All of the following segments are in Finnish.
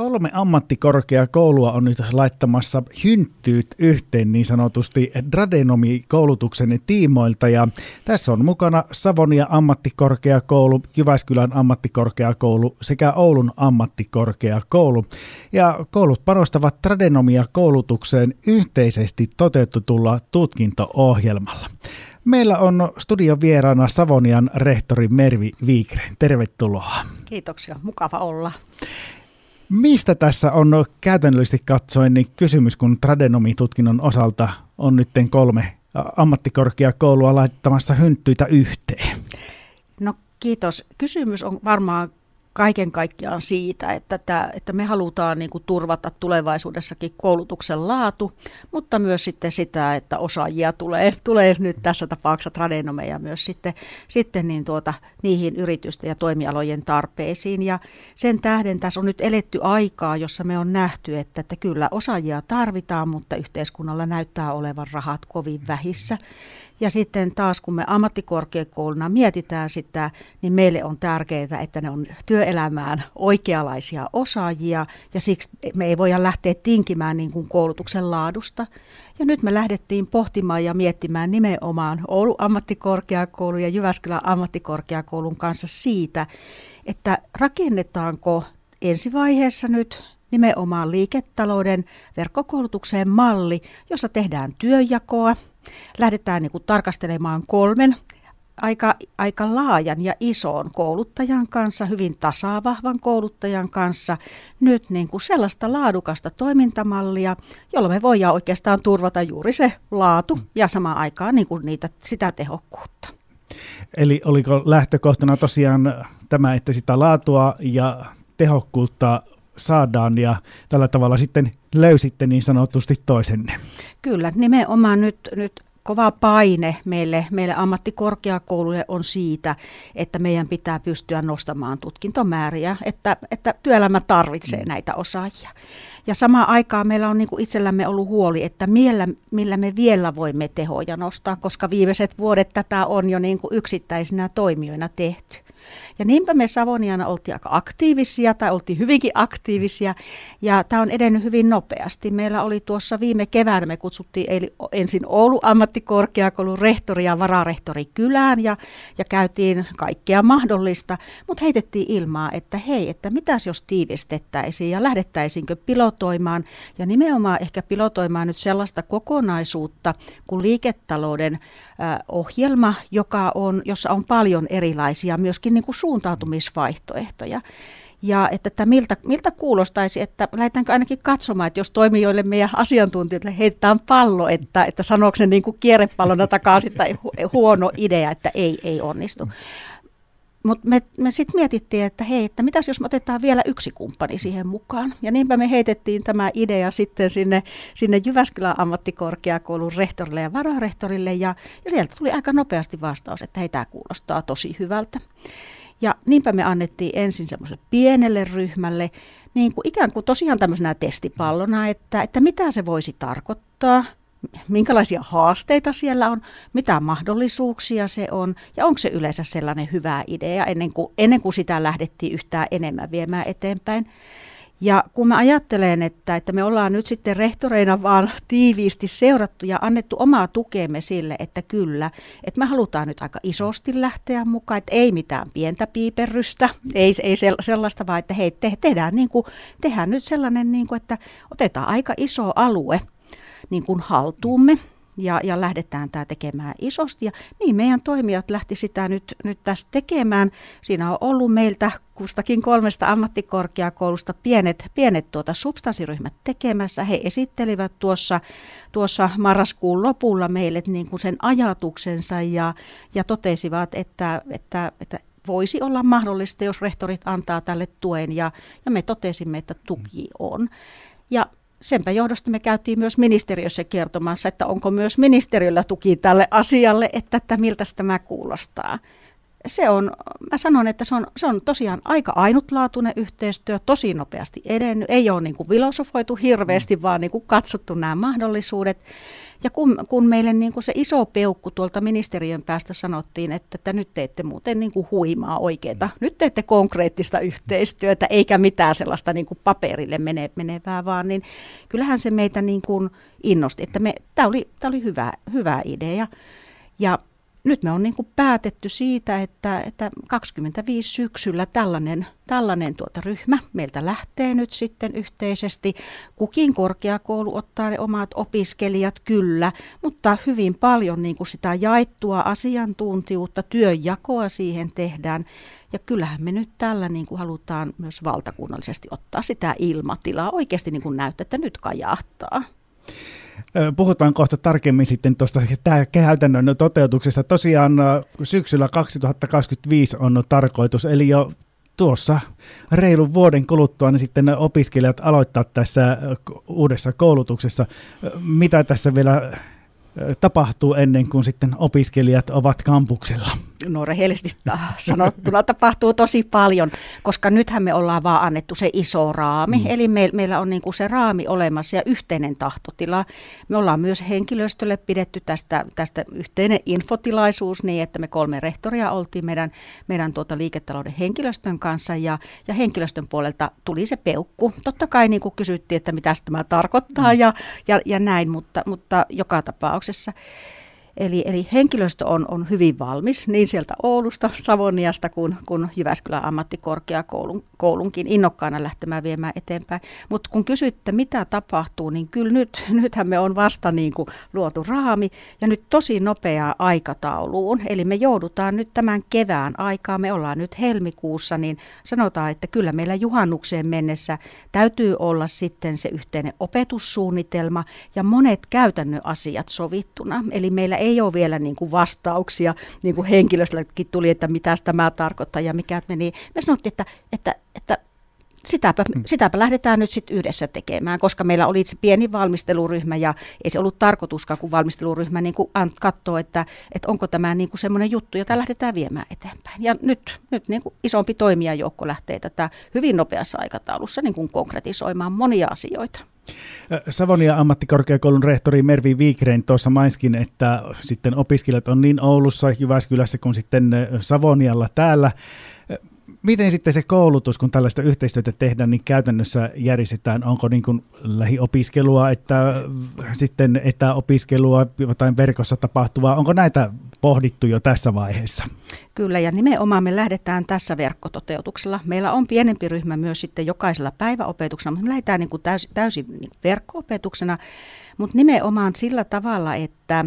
Kolme ammattikorkeakoulua on nyt laittamassa hynttyyt yhteen niin sanotusti Dradenomi-koulutuksen tiimoilta ja tässä on mukana Savonia ammattikorkeakoulu, Jyväskylän ammattikorkeakoulu sekä Oulun ammattikorkeakoulu. Ja koulut panostavat Dradenomia koulutukseen yhteisesti toteutetulla tutkinto-ohjelmalla. Meillä on studion vieraana Savonian rehtori Mervi Viikre. Tervetuloa. Kiitoksia, mukava olla. Mistä tässä on käytännöllisesti katsoen niin kysymys, kun tradenomitutkinnon osalta on nyt kolme ammattikorkeakoulua laittamassa hynttyitä yhteen? No kiitos. Kysymys on varmaan kaiken kaikkiaan siitä, että, tämä, että me halutaan niin kuin turvata tulevaisuudessakin koulutuksen laatu, mutta myös sitten sitä, että osaajia tulee, tulee nyt tässä tapauksessa tradenomeja myös sitten, sitten niin tuota, niihin yritysten ja toimialojen tarpeisiin. Ja sen tähden tässä on nyt eletty aikaa, jossa me on nähty, että, että kyllä osaajia tarvitaan, mutta yhteiskunnalla näyttää olevan rahat kovin vähissä. Ja sitten taas kun me ammattikorkeakouluna mietitään sitä, niin meille on tärkeää, että ne on työelämään oikeanlaisia osaajia ja siksi me ei voida lähteä tinkimään niin kuin koulutuksen laadusta. Ja nyt me lähdettiin pohtimaan ja miettimään nimenomaan Oulu ammattikorkeakoulu ja Jyväskylän ammattikorkeakoulun kanssa siitä, että rakennetaanko ensivaiheessa nyt nimenomaan liiketalouden verkkokoulutukseen malli, jossa tehdään työjakoa – lähdetään niin kuin tarkastelemaan kolmen aika, aika laajan ja ison kouluttajan kanssa, hyvin tasavahvan kouluttajan kanssa, nyt niin kuin sellaista laadukasta toimintamallia, jolla me voidaan oikeastaan turvata juuri se laatu ja samaan aikaan niin kuin niitä, sitä tehokkuutta. Eli oliko lähtökohtana tosiaan tämä, että sitä laatua ja tehokkuutta saadaan ja tällä tavalla sitten löysitte niin sanotusti toisenne. Kyllä, nimenomaan nyt, nyt kova paine meille, meille ammattikorkeakouluille on siitä, että meidän pitää pystyä nostamaan tutkintomääriä, että, että työelämä tarvitsee mm. näitä osaajia. Ja samaan aikaan meillä on niin kuin itsellämme ollut huoli, että millä, millä me vielä voimme tehoja nostaa, koska viimeiset vuodet tätä on jo niin kuin yksittäisinä toimijoina tehty. Ja niinpä me Savoniana oltiin aika aktiivisia tai oltiin hyvinkin aktiivisia ja tämä on edennyt hyvin nopeasti. Meillä oli tuossa viime keväänä, me kutsuttiin ensin Oulu ammattikorkeakoulun rehtori ja vararehtori kylään ja, ja käytiin kaikkea mahdollista, mutta heitettiin ilmaa, että hei, että mitäs jos tiivistettäisiin ja lähdettäisiinkö pilotoimaan ja nimenomaan ehkä pilotoimaan nyt sellaista kokonaisuutta kuin liiketalouden ohjelma, joka on, jossa on paljon erilaisia myöskin niin kuin suuntautumisvaihtoehtoja. Ja että, että miltä, miltä kuulostaisi, että lähdetäänkö ainakin katsomaan, että jos toimijoille meidän asiantuntijoille heitetään pallo, että, että sanooko ne niin kuin kierrepallona takaisin tai huono idea, että ei, ei onnistu. Mutta me, me sitten mietittiin, että hei, että mitäs jos me otetaan vielä yksi kumppani siihen mukaan. Ja niinpä me heitettiin tämä idea sitten sinne, sinne Jyväskylän ammattikorkeakoulun rehtorille ja vararehtorille. Ja, ja sieltä tuli aika nopeasti vastaus, että hei, tämä kuulostaa tosi hyvältä. Ja niinpä me annettiin ensin semmoiselle pienelle ryhmälle, niin kuin ikään kuin tosiaan tämmöisenä testipallona, että, että mitä se voisi tarkoittaa – minkälaisia haasteita siellä on, mitä mahdollisuuksia se on ja onko se yleensä sellainen hyvä idea ennen kuin, ennen kuin sitä lähdettiin yhtään enemmän viemään eteenpäin. Ja kun mä ajattelen, että, että me ollaan nyt sitten rehtoreina vaan tiiviisti seurattu ja annettu omaa tukeemme sille, että kyllä, että me halutaan nyt aika isosti lähteä mukaan, että ei mitään pientä piiperrystä, ei, ei sellaista, vaan että hei, te, tehdään, niin kuin, tehdään nyt sellainen, niin kuin, että otetaan aika iso alue, niin kuin haltuumme ja, ja lähdetään tämä tekemään isosti. Ja niin meidän toimijat lähti sitä nyt, nyt tässä tekemään. Siinä on ollut meiltä kustakin kolmesta ammattikorkeakoulusta pienet, pienet tuota substanssiryhmät tekemässä. He esittelivät tuossa, tuossa marraskuun lopulla meille niin kuin sen ajatuksensa ja, ja totesivat, että, että, että voisi olla mahdollista, jos rehtorit antaa tälle tuen ja, ja me totesimme, että tuki on. Ja senpä johdosta me käytiin myös ministeriössä kertomassa, että onko myös ministeriöllä tuki tälle asialle, että, että miltä tämä kuulostaa. Se on, mä sanon, että se on, se on tosiaan aika ainutlaatuinen yhteistyö, tosi nopeasti edennyt. Ei ole niin kuin filosofoitu hirveästi, mm. vaan niin kuin katsottu nämä mahdollisuudet. Ja kun, kun meille niin kuin se iso peukku tuolta ministeriön päästä sanottiin, että, että nyt teette muuten niin kuin huimaa oikeita, mm. nyt teette konkreettista yhteistyötä, eikä mitään sellaista niin kuin paperille mene, menevää, vaan niin kyllähän se meitä niin kuin innosti, että tämä oli, oli hyvä, hyvä idea. Ja nyt me on niin kuin päätetty siitä, että, että 25 syksyllä tällainen, tällainen tuota ryhmä meiltä lähtee nyt sitten yhteisesti. Kukin korkeakoulu ottaa ne omat opiskelijat kyllä, mutta hyvin paljon niin kuin sitä jaettua asiantuntijuutta, työnjakoa siihen tehdään. Ja kyllähän me nyt tällä niin kuin halutaan myös valtakunnallisesti ottaa sitä ilmatilaa oikeasti niin kuin näyttää, että nyt kajahtaa. Puhutaan kohta tarkemmin sitten tuosta käytännön toteutuksesta. Tosiaan syksyllä 2025 on tarkoitus, eli jo tuossa reilun vuoden kuluttua niin sitten opiskelijat aloittaa tässä uudessa koulutuksessa. Mitä tässä vielä tapahtuu ennen kuin sitten opiskelijat ovat kampuksella? No rehellisesti sanottuna tapahtuu tosi paljon, koska nythän me ollaan vaan annettu se iso raami. Mm. Eli me, meillä on niin kuin se raami olemassa ja yhteinen tahtotila. Me ollaan myös henkilöstölle pidetty tästä, tästä yhteinen infotilaisuus niin, että me kolme rehtoria oltiin meidän, meidän tuota liiketalouden henkilöstön kanssa ja, ja henkilöstön puolelta tuli se peukku. Totta kai niin kuin kysyttiin, että mitä tämä tarkoittaa mm. ja, ja, ja näin, mutta, mutta joka tapauksessa. Eli, eli henkilöstö on, on hyvin valmis niin sieltä Oulusta, Savoniasta kuin, kuin Jyväskylän ammattikorkeakoulunkin innokkaana lähtemään viemään eteenpäin. Mutta kun kysytte, mitä tapahtuu, niin kyllä nyt, nythän me on vasta niin kuin luotu raami ja nyt tosi nopeaa aikatauluun. Eli me joudutaan nyt tämän kevään aikaa, me ollaan nyt helmikuussa, niin sanotaan, että kyllä meillä juhannukseen mennessä täytyy olla sitten se yhteinen opetussuunnitelma ja monet käytännön asiat sovittuna. Eli meillä ei ole vielä niin kuin vastauksia, niin kuin henkilöstöllekin tuli, että mitä tämä tarkoittaa ja mikä meni. Me sanottiin, että, että, että sitäpä, mm. sitäpä lähdetään nyt sitten yhdessä tekemään, koska meillä oli se pieni valmisteluryhmä ja ei se ollut tarkoituskaan, kun valmisteluryhmä niin katsoo, että, että onko tämä niin kuin semmoinen juttu, jota lähdetään viemään eteenpäin. Ja nyt, nyt niin kuin isompi toimijajoukko lähtee tätä hyvin nopeassa aikataulussa niin kuin konkretisoimaan monia asioita. Savonia ammattikorkeakoulun rehtori Mervi Viikrein tuossa maiskin, että sitten opiskelijat on niin Oulussa, Jyväskylässä kuin sitten Savonialla täällä. Miten sitten se koulutus, kun tällaista yhteistyötä tehdään, niin käytännössä järjestetään? Onko niin kuin lähiopiskelua, että sitten etäopiskelua, jotain verkossa tapahtuvaa? Onko näitä pohdittu jo tässä vaiheessa? Kyllä, ja nimenomaan me lähdetään tässä verkkototeutuksella. Meillä on pienempi ryhmä myös sitten jokaisella päiväopetuksella, mutta me lähdetään niin kuin täysin, täysin verkkoopetuksena, mutta nimenomaan sillä tavalla, että,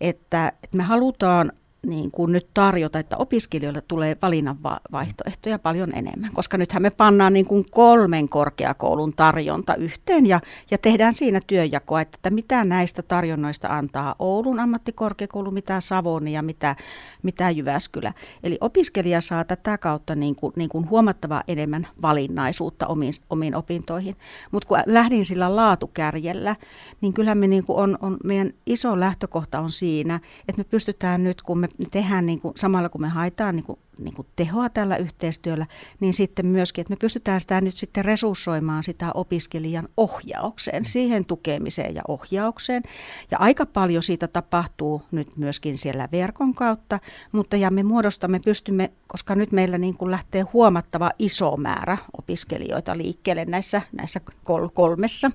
että, että me halutaan niin kuin nyt tarjota, että opiskelijoille tulee valinnan vaihtoehtoja paljon enemmän, koska nythän me pannaan niin kuin kolmen korkeakoulun tarjonta yhteen ja, ja tehdään siinä työjakoa, että, että mitä näistä tarjonnoista antaa Oulun ammattikorkeakoulu, mitä Savoni ja mitä, mitä Jyväskylä. Eli opiskelija saa tätä kautta niin kuin, niin kuin huomattavaa enemmän valinnaisuutta omiin, omiin opintoihin. Mutta kun lähdin sillä laatukärjellä, niin kyllä me niin kuin on, on, meidän iso lähtökohta on siinä, että me pystytään nyt, kun me me tehdään niin kuin, samalla kun me haetaan niin kuin niin kuin tehoa tällä yhteistyöllä, niin sitten myöskin, että me pystytään sitä nyt sitten resurssoimaan sitä opiskelijan ohjaukseen, siihen tukemiseen ja ohjaukseen. Ja aika paljon siitä tapahtuu nyt myöskin siellä verkon kautta, mutta ja me muodostamme, pystymme, koska nyt meillä niin kuin lähtee huomattava iso määrä opiskelijoita liikkeelle näissä, näissä kol- kolmessa,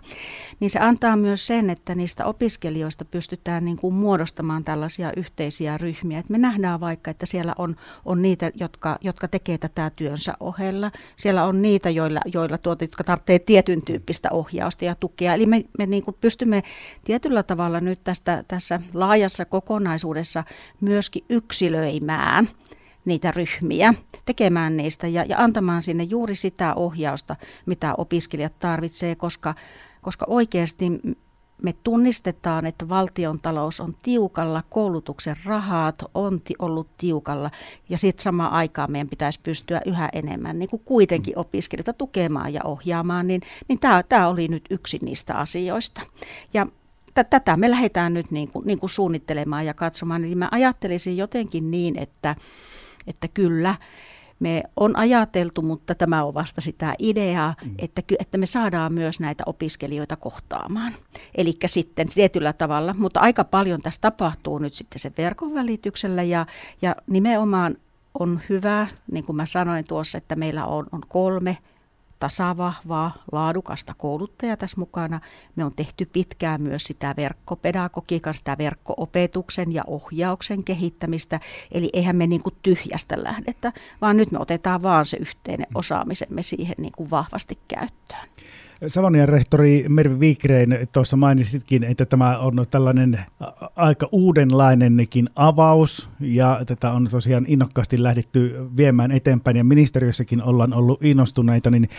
niin se antaa myös sen, että niistä opiskelijoista pystytään niin kuin muodostamaan tällaisia yhteisiä ryhmiä. Että me nähdään vaikka, että siellä on, on niitä jotka, jotka tekee tätä työnsä ohella. Siellä on niitä, joilla, joilla tuota, jotka tarvitsee tietyn tyyppistä ohjausta ja tukea. Eli me, me niin kuin pystymme tietyllä tavalla nyt tästä, tässä laajassa kokonaisuudessa myöskin yksilöimään niitä ryhmiä, tekemään niistä ja, ja antamaan sinne juuri sitä ohjausta, mitä opiskelijat tarvitsee, koska, koska oikeasti me tunnistetaan, että valtion talous on tiukalla, koulutuksen rahat on ollut tiukalla ja sitten samaan aikaan meidän pitäisi pystyä yhä enemmän niin kuin kuitenkin opiskelijoita tukemaan ja ohjaamaan, niin, niin tämä oli nyt yksi niistä asioista. Ja tätä me lähdetään nyt niin kuin, niin kuin suunnittelemaan ja katsomaan. Eli mä ajattelisin jotenkin niin, että että kyllä me on ajateltu, mutta tämä on vasta sitä ideaa, mm. että, että me saadaan myös näitä opiskelijoita kohtaamaan. Eli sitten tietyllä tavalla, mutta aika paljon tässä tapahtuu nyt sitten sen verkon välityksellä ja, ja nimenomaan on hyvä, niin kuin mä sanoin tuossa, että meillä on, on kolme tasavahvaa, laadukasta kouluttajaa tässä mukana. Me on tehty pitkään myös sitä verkkopedagogiikan, sitä verkkoopetuksen ja ohjauksen kehittämistä. Eli eihän me niin kuin tyhjästä lähdetä, vaan nyt me otetaan vaan se yhteinen osaamisemme siihen niin kuin vahvasti käyttöön. Savonian rehtori Mervi Viikrein tuossa mainitsitkin, että tämä on tällainen aika uudenlainenkin avaus ja tätä on tosiaan innokkaasti lähdetty viemään eteenpäin ja ministeriössäkin ollaan ollut innostuneita, niin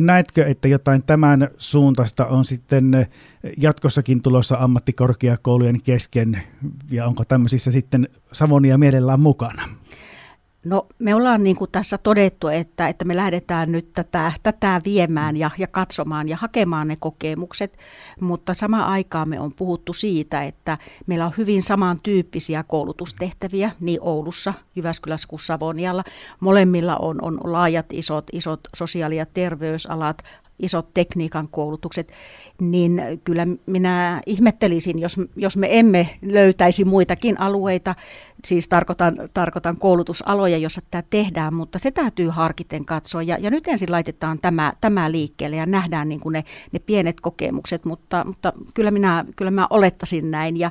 näetkö, että jotain tämän suuntaista on sitten jatkossakin tulossa ammattikorkeakoulujen kesken ja onko tämmöisissä sitten Savonia mielellään mukana? No me ollaan niin kuin tässä todettu, että, että me lähdetään nyt tätä, tätä viemään ja, ja katsomaan ja hakemaan ne kokemukset, mutta samaan aikaan me on puhuttu siitä, että meillä on hyvin samantyyppisiä koulutustehtäviä niin Oulussa, Jyväskylässä kuin Savonialla. Molemmilla on, on laajat isot, isot sosiaali- ja terveysalat, isot tekniikan koulutukset, niin kyllä minä ihmettelisin, jos, jos me emme löytäisi muitakin alueita, siis tarkoitan, tarkoitan koulutusaloja, joissa tämä tehdään, mutta se täytyy harkiten katsoa. Ja, ja nyt ensin laitetaan tämä, tämä liikkeelle ja nähdään niin kuin ne, ne pienet kokemukset, mutta, mutta kyllä, minä, kyllä mä olettaisin näin. Ja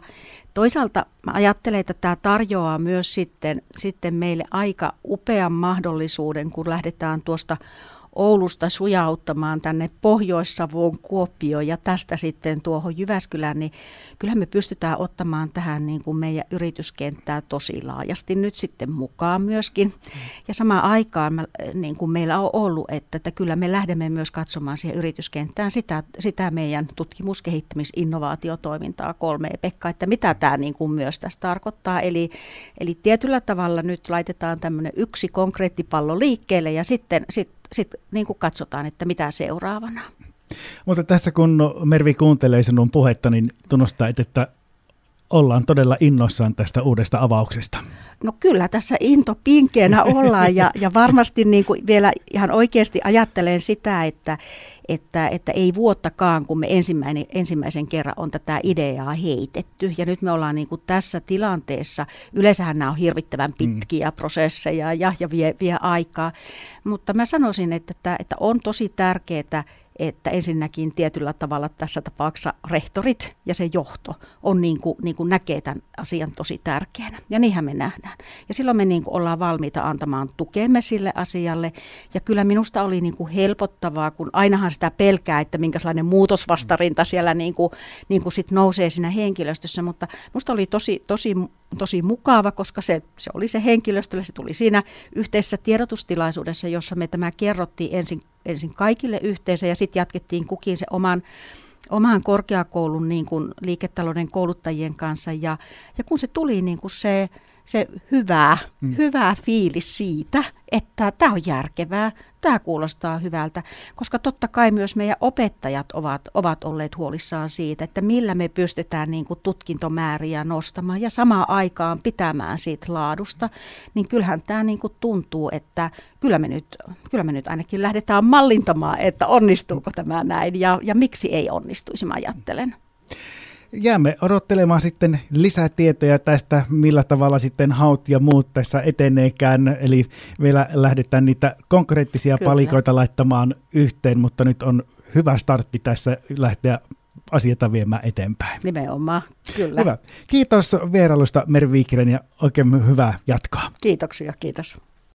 toisaalta mä ajattelen, että tämä tarjoaa myös sitten, sitten meille aika upean mahdollisuuden, kun lähdetään tuosta Oulusta sujauttamaan tänne Pohjois-Savoon Kuopioon ja tästä sitten tuohon Jyväskylään, niin kyllähän me pystytään ottamaan tähän niin kuin meidän yrityskenttää tosi laajasti nyt sitten mukaan myöskin. Ja samaan aikaan mä, niin kuin meillä on ollut, että, että kyllä me lähdemme myös katsomaan siihen yrityskenttään sitä, sitä meidän tutkimus-, kehittämis-, innovaatiotoimintaa kolme Pekka, että mitä tämä niin kuin myös tässä tarkoittaa. Eli, eli tietyllä tavalla nyt laitetaan tämmöinen yksi konkreettipallo liikkeelle ja sitten, sitten sitten niin kuin katsotaan, että mitä seuraavana. Mutta tässä kun Mervi kuuntelee sinun puhetta, niin tunnustaa, että ollaan todella innoissaan tästä uudesta avauksesta. No kyllä tässä into pinkeenä ollaan ja, ja varmasti niin kuin vielä ihan oikeasti ajattelen sitä, että, että, että ei vuottakaan, kun me ensimmäinen, ensimmäisen kerran on tätä ideaa heitetty. Ja nyt me ollaan niin kuin tässä tilanteessa, yleensähän nämä on hirvittävän pitkiä mm. prosesseja ja, ja vie, vie aikaa, mutta mä sanoisin, että, että, että on tosi tärkeää, että ensinnäkin tietyllä tavalla tässä tapauksessa rehtorit ja se johto on niin kuin, niin kuin näkee tämän asian tosi tärkeänä. Ja niinhän me nähdään. Ja silloin me niin kuin ollaan valmiita antamaan tukemme sille asialle. Ja kyllä minusta oli niin kuin helpottavaa, kun ainahan sitä pelkää, että minkälainen muutosvastarinta siellä niin kuin, niin kuin sit nousee siinä henkilöstössä. Mutta minusta oli tosi, tosi tosi mukava, koska se, se oli se henkilöstölle, se tuli siinä yhteisessä tiedotustilaisuudessa, jossa me tämä kerrottiin ensin, ensin kaikille yhteensä ja sitten jatkettiin kukin se oman, oman korkeakoulun niin kuin liiketalouden kouluttajien kanssa. Ja, ja kun se tuli niin kuin se, se hyvää, mm. hyvää fiilis siitä, että tämä on järkevää, tämä kuulostaa hyvältä, koska totta kai myös meidän opettajat ovat, ovat olleet huolissaan siitä, että millä me pystytään niin kuin tutkintomääriä nostamaan ja samaan aikaan pitämään siitä laadusta, niin kyllähän tämä niin kuin tuntuu, että kyllä me, nyt, kyllä me nyt ainakin lähdetään mallintamaan, että onnistuuko tämä näin ja, ja miksi ei onnistuisi, mä ajattelen jäämme odottelemaan sitten lisätietoja tästä, millä tavalla sitten haut ja muut tässä eteneekään. Eli vielä lähdetään niitä konkreettisia Kyllä. palikoita laittamaan yhteen, mutta nyt on hyvä startti tässä lähteä asioita viemään eteenpäin. Nimenomaan, kyllä. Hyvä. Kiitos vierailusta Mervi Viikinen ja oikein hyvää jatkoa. Kiitoksia, kiitos.